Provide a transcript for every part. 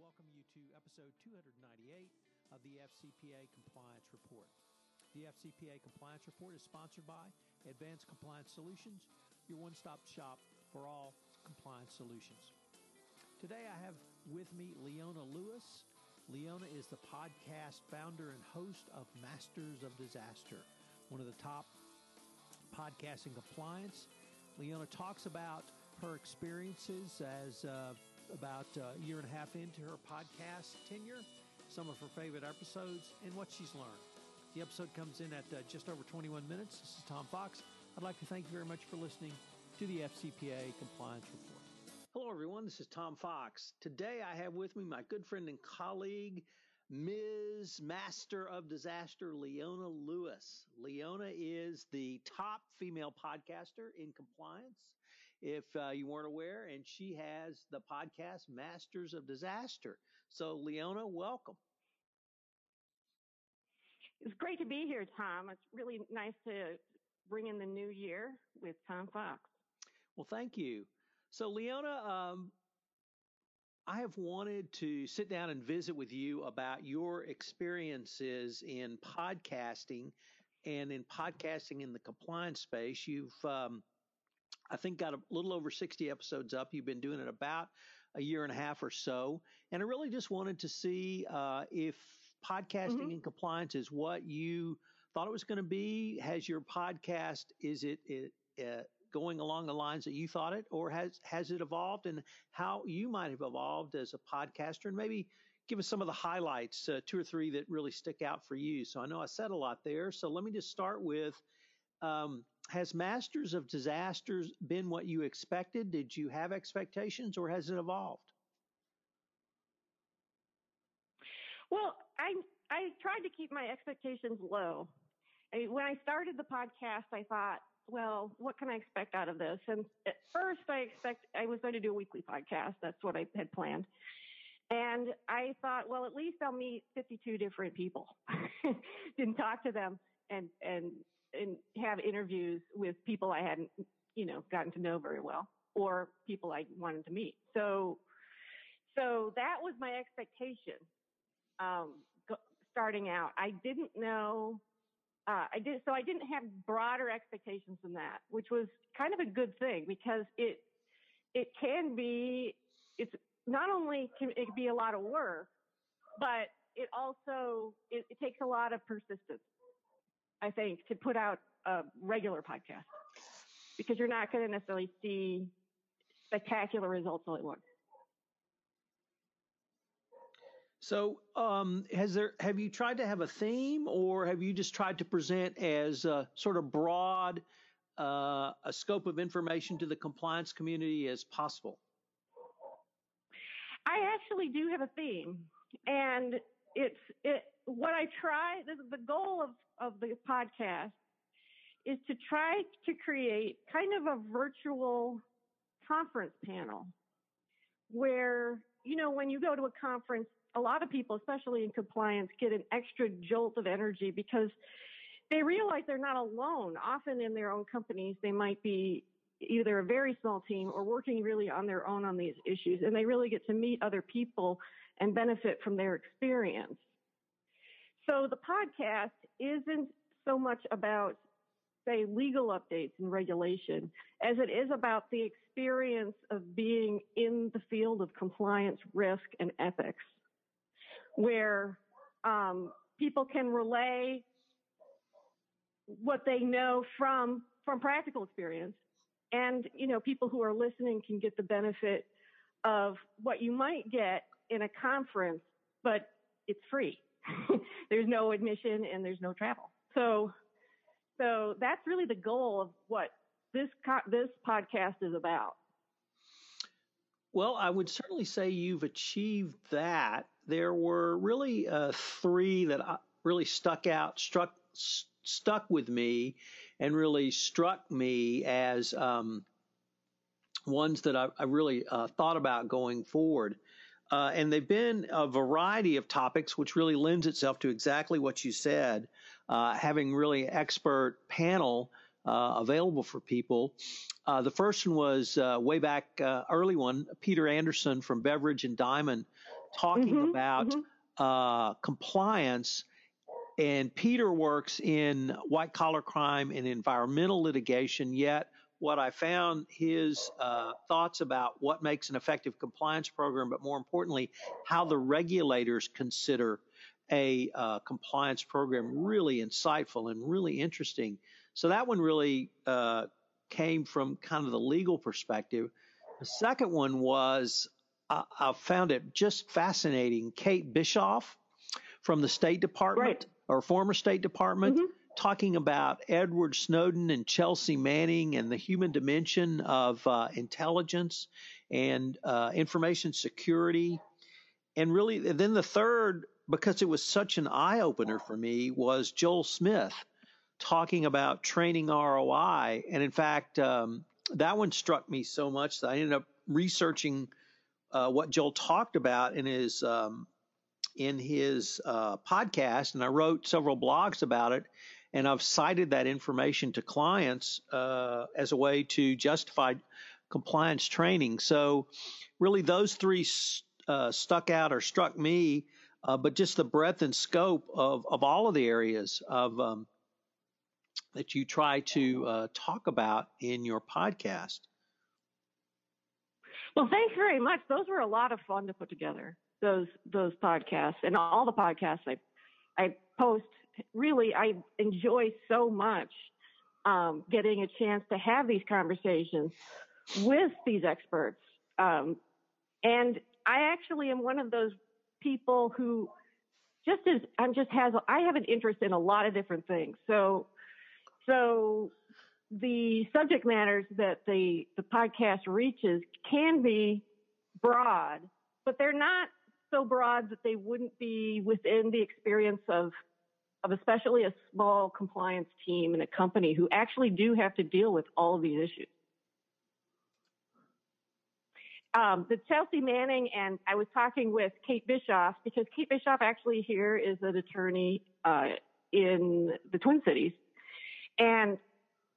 welcome you to episode 298 of the FCPA Compliance Report. The FCPA Compliance Report is sponsored by Advanced Compliance Solutions, your one stop shop for all compliance solutions. Today I have with me Leona Lewis. Leona is the podcast founder and host of Masters of Disaster, one of the top podcasts in compliance. Leona talks about her experiences as uh, about a year and a half into her podcast tenure, some of her favorite episodes, and what she's learned. The episode comes in at uh, just over 21 minutes. This is Tom Fox. I'd like to thank you very much for listening to the FCPA Compliance Report. Hello, everyone. This is Tom Fox. Today I have with me my good friend and colleague, Ms. Master of Disaster, Leona Lewis. Leona is the top female podcaster in compliance, if uh, you weren't aware, and she has the podcast Masters of Disaster. So, Leona, welcome. It's great to be here, Tom. It's really nice to bring in the new year with Tom Fox. Well, thank you. So, Leona, um, I have wanted to sit down and visit with you about your experiences in podcasting and in podcasting in the compliance space. You've, um, I think, got a little over 60 episodes up. You've been doing it about a year and a half or so. And I really just wanted to see uh, if podcasting mm-hmm. in compliance is what you thought it was going to be. Has your podcast, is it, it uh, going along the lines that you thought it, or has has it evolved, and how you might have evolved as a podcaster, and maybe give us some of the highlights, uh, two or three that really stick out for you. So I know I said a lot there, so let me just start with. Um, has Masters of Disasters been what you expected? Did you have expectations, or has it evolved? Well, I I tried to keep my expectations low. I mean, when I started the podcast, I thought well, what can I expect out of this? And at first, I expect I was going to do a weekly podcast. That's what I had planned. And I thought, well, at least I'll meet 52 different people and talk to them and, and, and have interviews with people I hadn't, you know, gotten to know very well or people I wanted to meet. So, so that was my expectation. Um, starting out, I didn't know uh, I did so I didn't have broader expectations than that, which was kind of a good thing because it it can be it's not only can it be a lot of work, but it also it, it takes a lot of persistence. I think to put out a regular podcast because you're not going to necessarily see spectacular results all at once. So, um, has there have you tried to have a theme, or have you just tried to present as a sort of broad uh, a scope of information to the compliance community as possible? I actually do have a theme, and it's it. What I try, the goal of of the podcast is to try to create kind of a virtual conference panel where you know when you go to a conference a lot of people, especially in compliance, get an extra jolt of energy because they realize they're not alone. Often in their own companies, they might be either a very small team or working really on their own on these issues, and they really get to meet other people and benefit from their experience. So the podcast isn't so much about say legal updates and regulation as it is about the experience of being in the field of compliance risk and ethics where um, people can relay what they know from from practical experience, and you know people who are listening can get the benefit of what you might get in a conference, but it's free. there's no admission and there's no travel. So, so that's really the goal of what this this podcast is about. Well, I would certainly say you've achieved that. There were really uh, three that uh, really stuck out, struck st- stuck with me, and really struck me as um, ones that I, I really uh, thought about going forward. Uh, and they've been a variety of topics, which really lends itself to exactly what you said, uh, having really expert panel uh, available for people. Uh, the first one was uh, way back uh, early one. Peter Anderson from Beveridge and Diamond talking mm-hmm, about mm-hmm. Uh, compliance. And Peter works in white collar crime and environmental litigation. Yet, what I found his uh, thoughts about what makes an effective compliance program, but more importantly, how the regulators consider a uh, compliance program really insightful and really interesting. So that one really uh, came from kind of the legal perspective. The second one was I, I found it just fascinating. Kate Bischoff from the State Department right. or former State Department. Mm-hmm. Talking about Edward Snowden and Chelsea Manning and the human dimension of uh, intelligence and uh, information security. And really, then the third because it was such an eye opener for me was Joel Smith talking about training ROI. And in fact, um, that one struck me so much that I ended up researching uh, what Joel talked about in his um, in his uh, podcast, and I wrote several blogs about it. And I've cited that information to clients uh, as a way to justify compliance training. So, really, those three uh, stuck out or struck me uh, but just the breadth and scope of, of all of the areas of um, that you try to uh, talk about in your podcast. Well, thanks very much. Those were a lot of fun to put together. Those those podcasts and all the podcasts I I post. Really, I enjoy so much um, getting a chance to have these conversations with these experts. Um, and I actually am one of those people who just as I'm just has I have an interest in a lot of different things. So so the subject matters that the the podcast reaches can be broad, but they're not so broad that they wouldn't be within the experience of of especially a small compliance team in a company who actually do have to deal with all of these issues um, the Chelsea Manning and I was talking with Kate Bischoff because Kate Bischoff actually here is an attorney uh, in the Twin Cities, and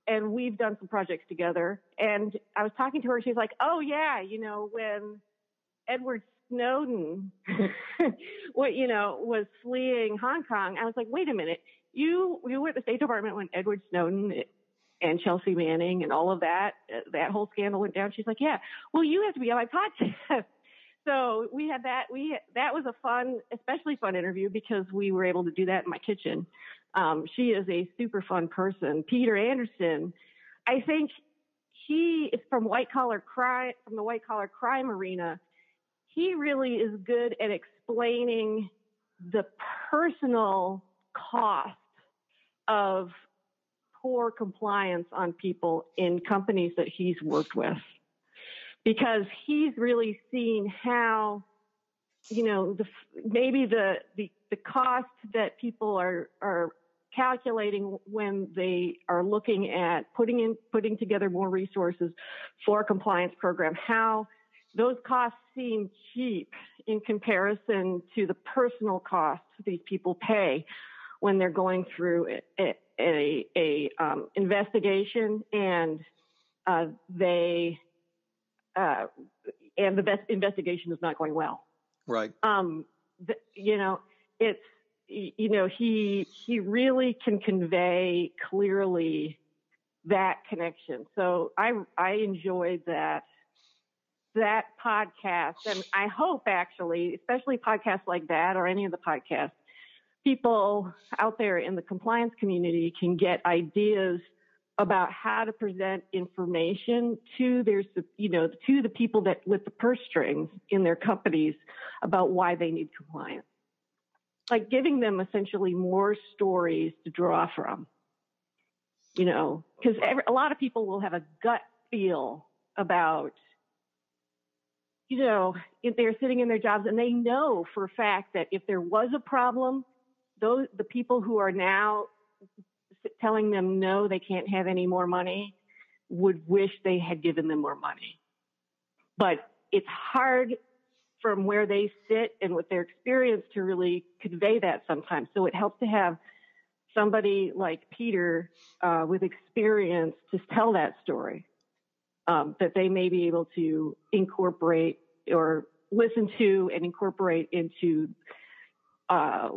and we've done some projects together. And I was talking to her. She's like, "Oh yeah, you know when Edward Snowden, what you know was fleeing Hong Kong." I was like, "Wait a minute." You you were at the State Department when Edward Snowden and Chelsea Manning and all of that, that whole scandal went down. She's like, yeah, well, you have to be on my podcast. so we had that. We that was a fun, especially fun interview because we were able to do that in my kitchen. Um, she is a super fun person. Peter Anderson, I think he is from white collar crime from the white collar crime arena. He really is good at explaining the personal cost of poor compliance on people in companies that he's worked with. Because he's really seen how you know the maybe the the, the cost that people are are calculating when they are looking at putting in putting together more resources for a compliance program how those costs seem cheap in comparison to the personal costs these people pay when they're going through it, a, a um, investigation and uh, they uh, and the best investigation is not going well. Right. Um, the, you know, it's you know he he really can convey clearly that connection. So I I enjoyed that that podcast, and I hope actually, especially podcasts like that or any of the podcasts, people out there in the compliance community can get ideas about how to present information to their, you know, to the people that with the purse strings in their companies about why they need compliance. Like giving them essentially more stories to draw from, you know, because a lot of people will have a gut feel about, you know, if they're sitting in their jobs and they know for a fact that if there was a problem, those the people who are now telling them no, they can't have any more money, would wish they had given them more money. But it's hard from where they sit and with their experience to really convey that sometimes. So it helps to have somebody like Peter uh, with experience to tell that story um, that they may be able to incorporate or listen to and incorporate into uh,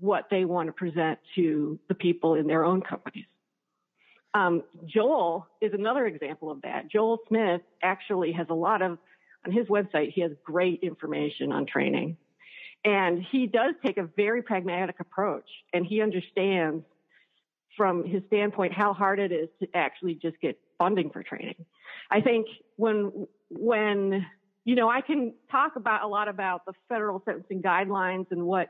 what they want to present to the people in their own companies. Um, Joel is another example of that. Joel Smith actually has a lot of, on his website, he has great information on training. And he does take a very pragmatic approach and he understands from his standpoint how hard it is to actually just get funding for training. I think when, when, you know, I can talk about a lot about the federal sentencing guidelines and what,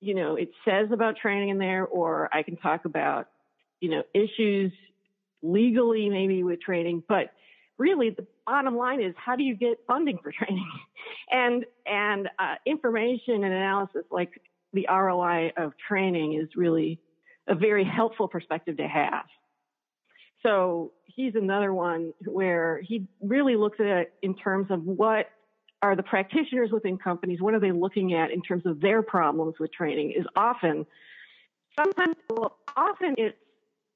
you know, it says about training in there, or I can talk about, you know, issues legally maybe with training, but really the bottom line is how do you get funding for training and and uh, information and analysis like the ROI of training is really a very helpful perspective to have. So he's another one where he really looks at it in terms of what are the practitioners within companies, what are they looking at in terms of their problems with training is often, sometimes, well, often it's,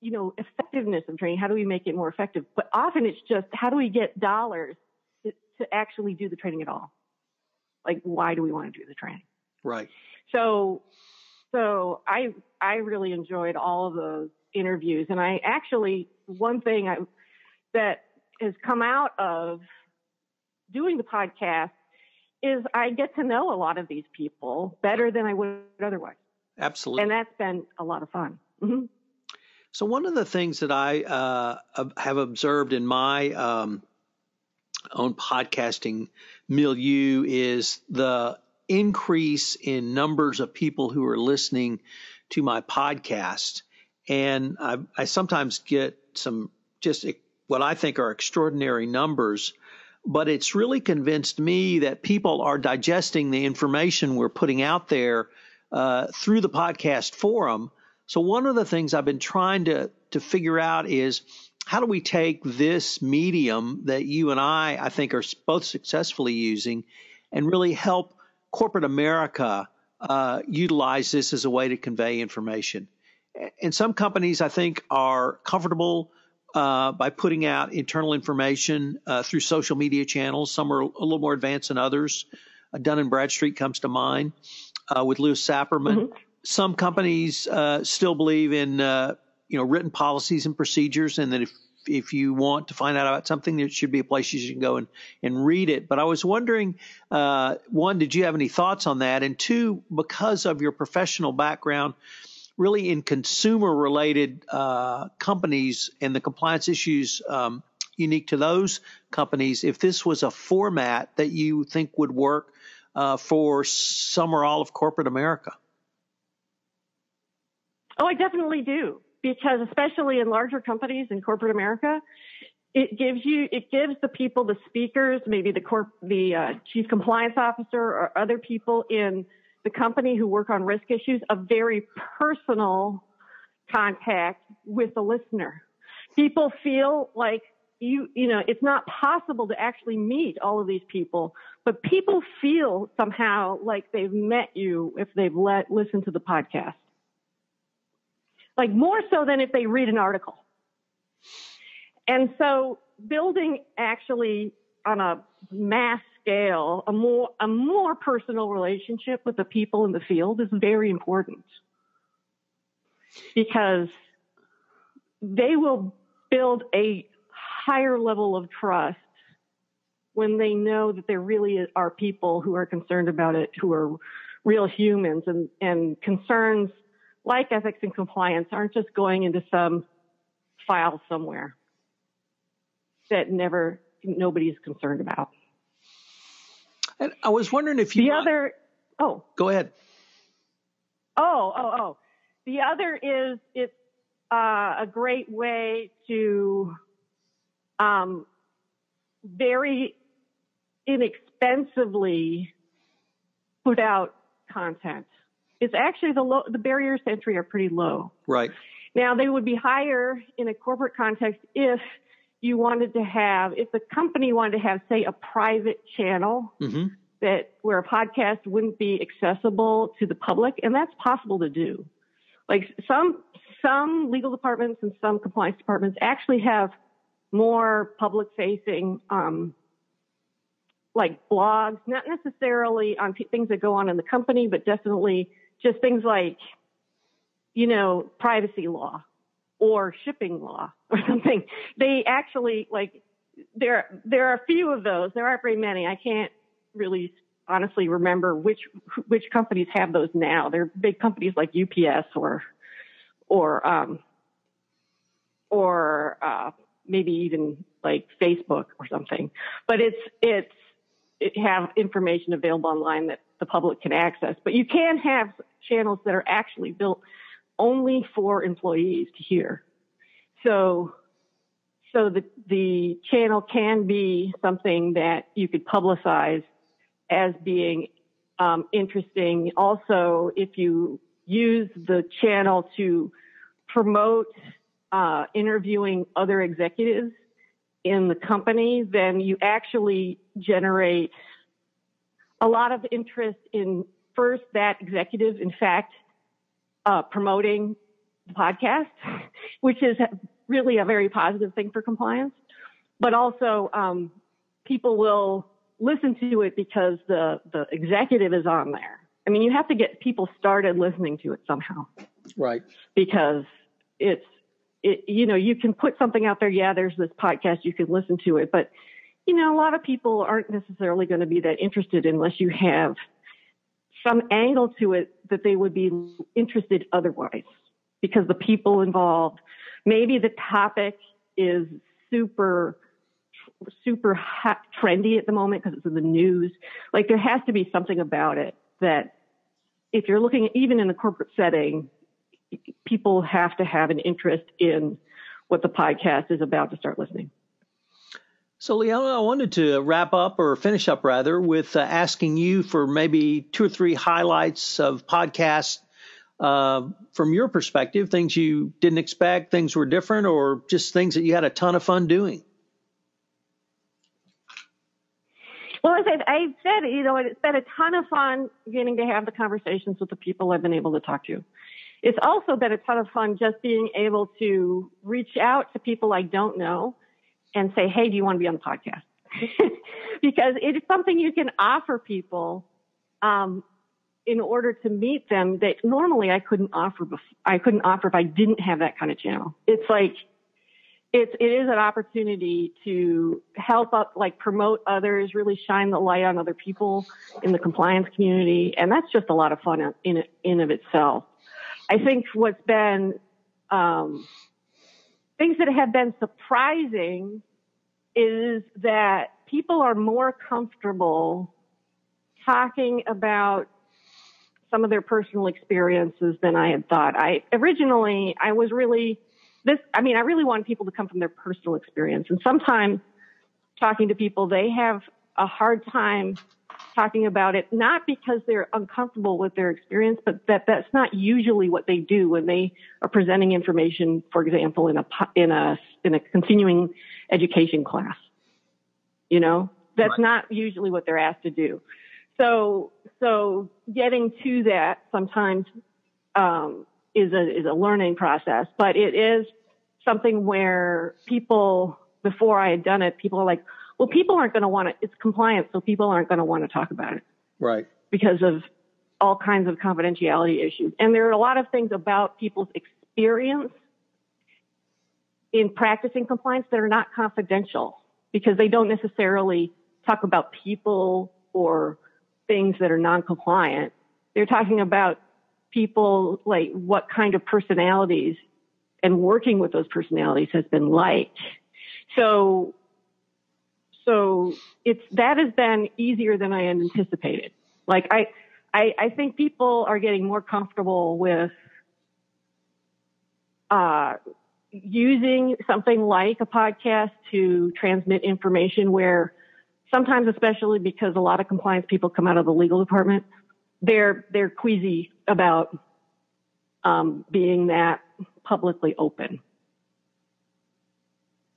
you know, effectiveness of training. How do we make it more effective? But often it's just how do we get dollars to, to actually do the training at all? Like, why do we want to do the training? Right. So, so I, I really enjoyed all of those interviews. And I actually, one thing I, that has come out of doing the podcast is I get to know a lot of these people better than I would otherwise. Absolutely. And that's been a lot of fun. Mm-hmm. So, one of the things that I uh, have observed in my um, own podcasting milieu is the increase in numbers of people who are listening to my podcast. And I, I sometimes get some just what I think are extraordinary numbers but it's really convinced me that people are digesting the information we're putting out there uh, through the podcast forum. So one of the things I've been trying to to figure out is how do we take this medium that you and I I think are both successfully using and really help corporate America uh, utilize this as a way to convey information. And some companies I think are comfortable uh, by putting out internal information uh, through social media channels. Some are a little more advanced than others. Uh, Dun and Bradstreet comes to mind uh, with Louis Sapirman. Mm-hmm. Some companies uh, still believe in uh, you know written policies and procedures, and that if if you want to find out about something, there should be a place you can go and, and read it. But I was wondering, one, did you have any thoughts on that? And two, because of your professional background, really in consumer related uh, companies and the compliance issues um, unique to those companies, if this was a format that you think would work uh, for some or all of corporate America? Oh, I definitely do. Because especially in larger companies in corporate America, it gives you, it gives the people, the speakers, maybe the corp, the uh, chief compliance officer or other people in the company who work on risk issues a very personal contact with the listener. People feel like you, you know, it's not possible to actually meet all of these people, but people feel somehow like they've met you if they've let, listened to the podcast. Like more so than if they read an article. And so building actually on a mass scale, a more, a more personal relationship with the people in the field is very important because they will build a higher level of trust when they know that there really are people who are concerned about it, who are real humans and, and concerns like ethics and compliance aren't just going into some file somewhere that never nobody's concerned about. And I was wondering if you the other oh go ahead. Oh oh oh, the other is it's uh, a great way to um, very inexpensively put out content. It's actually the low, the barriers to entry are pretty low. Right. Now they would be higher in a corporate context if you wanted to have, if the company wanted to have, say, a private channel mm-hmm. that where a podcast wouldn't be accessible to the public, and that's possible to do. Like some some legal departments and some compliance departments actually have more public facing um, like blogs, not necessarily on p- things that go on in the company, but definitely just things like, you know, privacy law or shipping law or something. They actually like there there are a few of those. There aren't very many. I can't really honestly remember which which companies have those now. They're big companies like UPS or or um, or uh, maybe even like Facebook or something. But it's it's it have information available online that the public can access. But you can have channels that are actually built only for employees to hear. So so the the channel can be something that you could publicize as being um, interesting. Also, if you use the channel to promote uh, interviewing other executives in the company, then you actually generate a lot of interest in first that executive, in fact, uh, promoting the podcast, which is really a very positive thing for compliance. But also, um, people will listen to it because the, the executive is on there. I mean, you have to get people started listening to it somehow. Right. Because it's, it, you know, you can put something out there. Yeah, there's this podcast. You can listen to it. But, you know, a lot of people aren't necessarily going to be that interested unless you have some angle to it that they would be interested otherwise because the people involved, maybe the topic is super super hot, trendy at the moment because it's in the news. Like there has to be something about it that if you're looking even in a corporate setting, people have to have an interest in what the podcast is about to start listening. So, Leona, I wanted to wrap up or finish up rather with uh, asking you for maybe two or three highlights of podcasts uh, from your perspective, things you didn't expect, things were different, or just things that you had a ton of fun doing. Well, as I, I said, you know, it's been a ton of fun getting to have the conversations with the people I've been able to talk to. It's also been a ton of fun just being able to reach out to people I don't know and say, Hey, do you want to be on the podcast? because it is something you can offer people, um, in order to meet them that normally I couldn't offer. Before, I couldn't offer if I didn't have that kind of channel. It's like, it's it is an opportunity to help up like promote others really shine the light on other people in the compliance community and that's just a lot of fun in in of itself i think what's been um, things that have been surprising is that people are more comfortable talking about some of their personal experiences than i had thought i originally i was really this, I mean, I really want people to come from their personal experience. And sometimes talking to people, they have a hard time talking about it, not because they're uncomfortable with their experience, but that that's not usually what they do when they are presenting information, for example, in a, in a, in a continuing education class. You know, that's right. not usually what they're asked to do. So, so getting to that sometimes, um, is a is a learning process, but it is something where people before I had done it, people are like, well, people aren't going to want to. It's compliance, so people aren't going to want to talk about it, right? Because of all kinds of confidentiality issues, and there are a lot of things about people's experience in practicing compliance that are not confidential because they don't necessarily talk about people or things that are non-compliant. They're talking about people, like what kind of personalities and working with those personalities has been like. So, so it's, that has been easier than I had anticipated. Like I, I, I think people are getting more comfortable with, uh, using something like a podcast to transmit information where sometimes, especially because a lot of compliance people come out of the legal department, they're they're queasy about um, being that publicly open.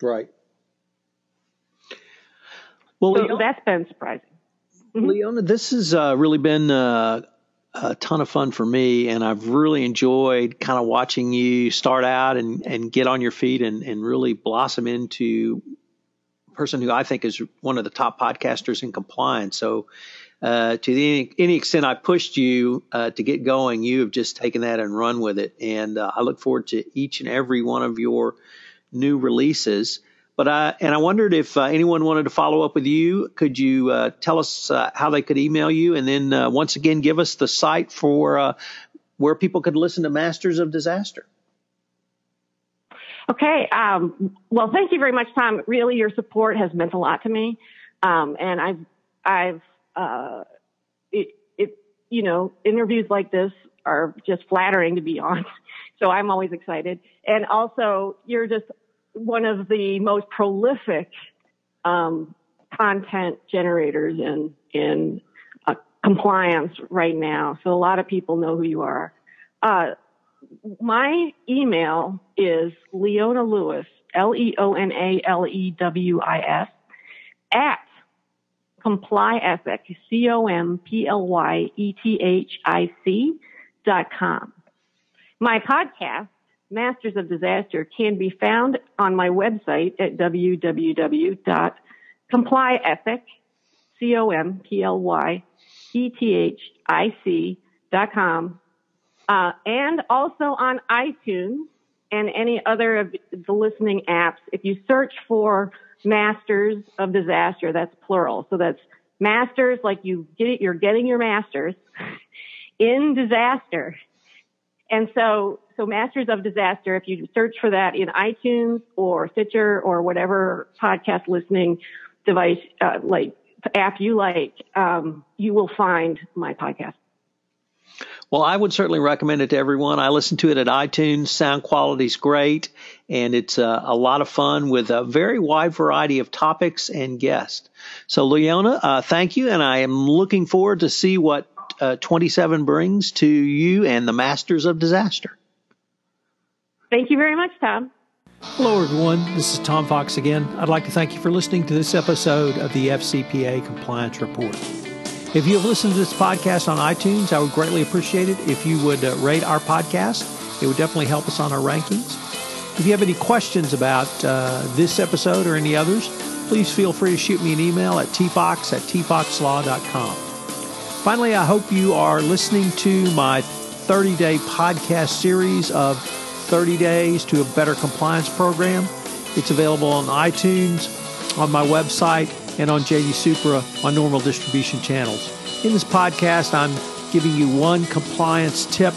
Right. Well, so Leona, that's been surprising. Mm-hmm. Leona, this has uh, really been uh, a ton of fun for me, and I've really enjoyed kind of watching you start out and, and get on your feet and, and really blossom into a person who I think is one of the top podcasters in compliance. So, uh, to the, any extent I pushed you uh, to get going, you have just taken that and run with it. And uh, I look forward to each and every one of your new releases. But I and I wondered if uh, anyone wanted to follow up with you. Could you uh, tell us uh, how they could email you, and then once again give us the site for where people could listen to Masters of Disaster. Okay. Um, well, thank you very much, Tom. Really, your support has meant a lot to me, um, and I've I've uh, it, it you know interviews like this are just flattering to be on. So I'm always excited. And also, you're just one of the most prolific um, content generators in in uh, compliance right now. So a lot of people know who you are. Uh, my email is Leona Lewis, L E O N A L E W I S, at comply ethic, C O M P L Y E T H I C dot com. My podcast Masters of Disaster can be found on my website at www.complyethic, C-O-M-P-L-Y-E-T-H-I-C dot com, uh, and also on iTunes and any other of the listening apps. If you search for Masters of Disaster, that's plural. So that's masters, like you get it, you're getting your masters in disaster. And so so Masters of Disaster, if you search for that in iTunes or Stitcher or whatever podcast listening device, uh, like app you like, um, you will find my podcast. Well, I would certainly recommend it to everyone. I listen to it at iTunes. Sound quality is great, and it's uh, a lot of fun with a very wide variety of topics and guests. So, Leona, uh, thank you, and I am looking forward to see what uh, 27 brings to you and the Masters of Disaster. Thank you very much, Tom. Hello, everyone. This is Tom Fox again. I'd like to thank you for listening to this episode of the FCPA Compliance Report. If you have listened to this podcast on iTunes, I would greatly appreciate it if you would uh, rate our podcast. It would definitely help us on our rankings. If you have any questions about uh, this episode or any others, please feel free to shoot me an email at tfox at tfoxlaw.com. Finally, I hope you are listening to my 30 day podcast series of 30 Days to a Better Compliance Program. It's available on iTunes, on my website, and on JD Supra on normal distribution channels. In this podcast, I'm giving you one compliance tip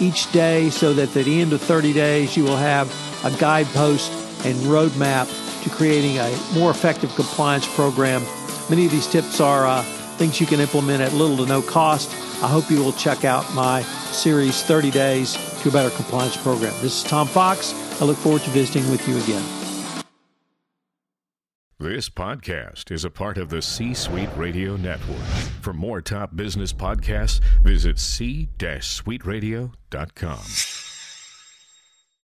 each day so that at the end of 30 days, you will have a guidepost and roadmap to creating a more effective compliance program. Many of these tips are uh, things you can implement at little to no cost. I hope you will check out my series 30 Days to a Better Compliance Program. This is Tom Fox. I look forward to visiting with you again. This podcast is a part of the C Suite Radio Network. For more top business podcasts, visit c-suiteradio.com.